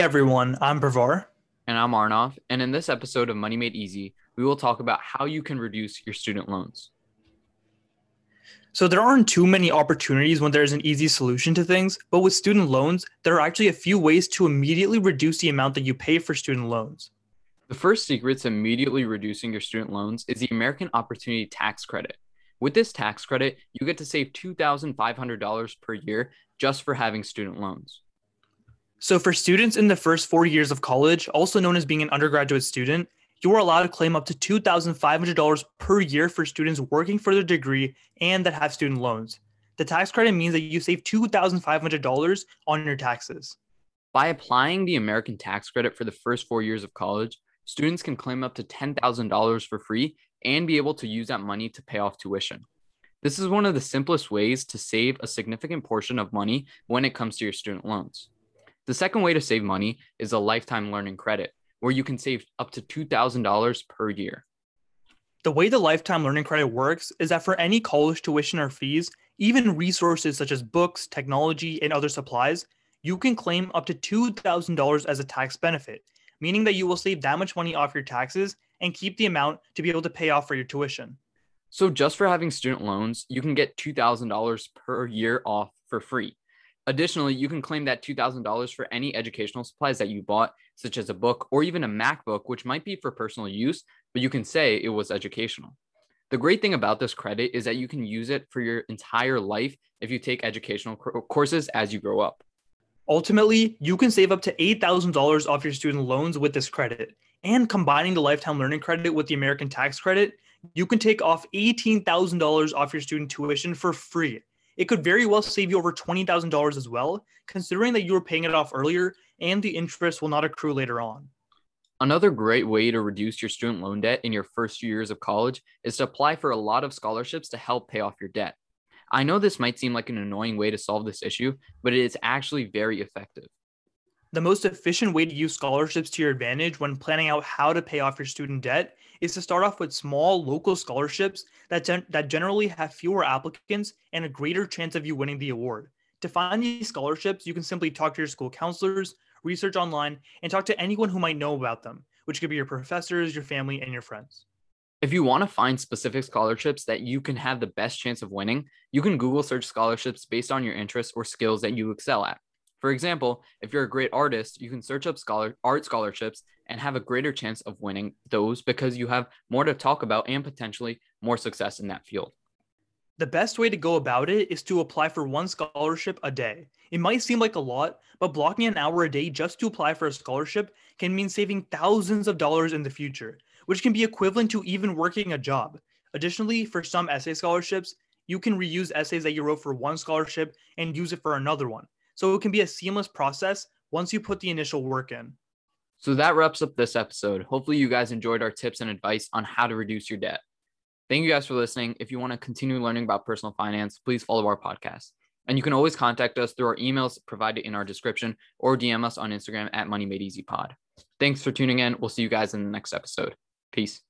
everyone, I'm Pravar. And I'm Arnav. And in this episode of Money Made Easy, we will talk about how you can reduce your student loans. So, there aren't too many opportunities when there's an easy solution to things, but with student loans, there are actually a few ways to immediately reduce the amount that you pay for student loans. The first secret to immediately reducing your student loans is the American Opportunity Tax Credit. With this tax credit, you get to save $2,500 per year just for having student loans. So, for students in the first four years of college, also known as being an undergraduate student, you are allowed to claim up to $2,500 per year for students working for their degree and that have student loans. The tax credit means that you save $2,500 on your taxes. By applying the American tax credit for the first four years of college, students can claim up to $10,000 for free and be able to use that money to pay off tuition. This is one of the simplest ways to save a significant portion of money when it comes to your student loans. The second way to save money is a lifetime learning credit, where you can save up to $2,000 per year. The way the lifetime learning credit works is that for any college tuition or fees, even resources such as books, technology, and other supplies, you can claim up to $2,000 as a tax benefit, meaning that you will save that much money off your taxes and keep the amount to be able to pay off for your tuition. So, just for having student loans, you can get $2,000 per year off for free. Additionally, you can claim that $2,000 for any educational supplies that you bought, such as a book or even a MacBook, which might be for personal use, but you can say it was educational. The great thing about this credit is that you can use it for your entire life if you take educational courses as you grow up. Ultimately, you can save up to $8,000 off your student loans with this credit. And combining the lifetime learning credit with the American tax credit, you can take off $18,000 off your student tuition for free it could very well save you over $20,000 as well, considering that you were paying it off earlier and the interest will not accrue later on. Another great way to reduce your student loan debt in your first few years of college is to apply for a lot of scholarships to help pay off your debt. I know this might seem like an annoying way to solve this issue, but it is actually very effective. The most efficient way to use scholarships to your advantage when planning out how to pay off your student debt is to start off with small local scholarships that, gen- that generally have fewer applicants and a greater chance of you winning the award. To find these scholarships, you can simply talk to your school counselors, research online, and talk to anyone who might know about them, which could be your professors, your family, and your friends. If you want to find specific scholarships that you can have the best chance of winning, you can Google search scholarships based on your interests or skills that you excel at. For example, if you're a great artist, you can search up scholar art scholarships and have a greater chance of winning those because you have more to talk about and potentially more success in that field. The best way to go about it is to apply for one scholarship a day. It might seem like a lot, but blocking an hour a day just to apply for a scholarship can mean saving thousands of dollars in the future, which can be equivalent to even working a job. Additionally, for some essay scholarships, you can reuse essays that you wrote for one scholarship and use it for another one. So it can be a seamless process once you put the initial work in. So that wraps up this episode. Hopefully, you guys enjoyed our tips and advice on how to reduce your debt. Thank you guys for listening. If you want to continue learning about personal finance, please follow our podcast. And you can always contact us through our emails provided in our description or DM us on Instagram at Money Made Easy Pod. Thanks for tuning in. We'll see you guys in the next episode. Peace.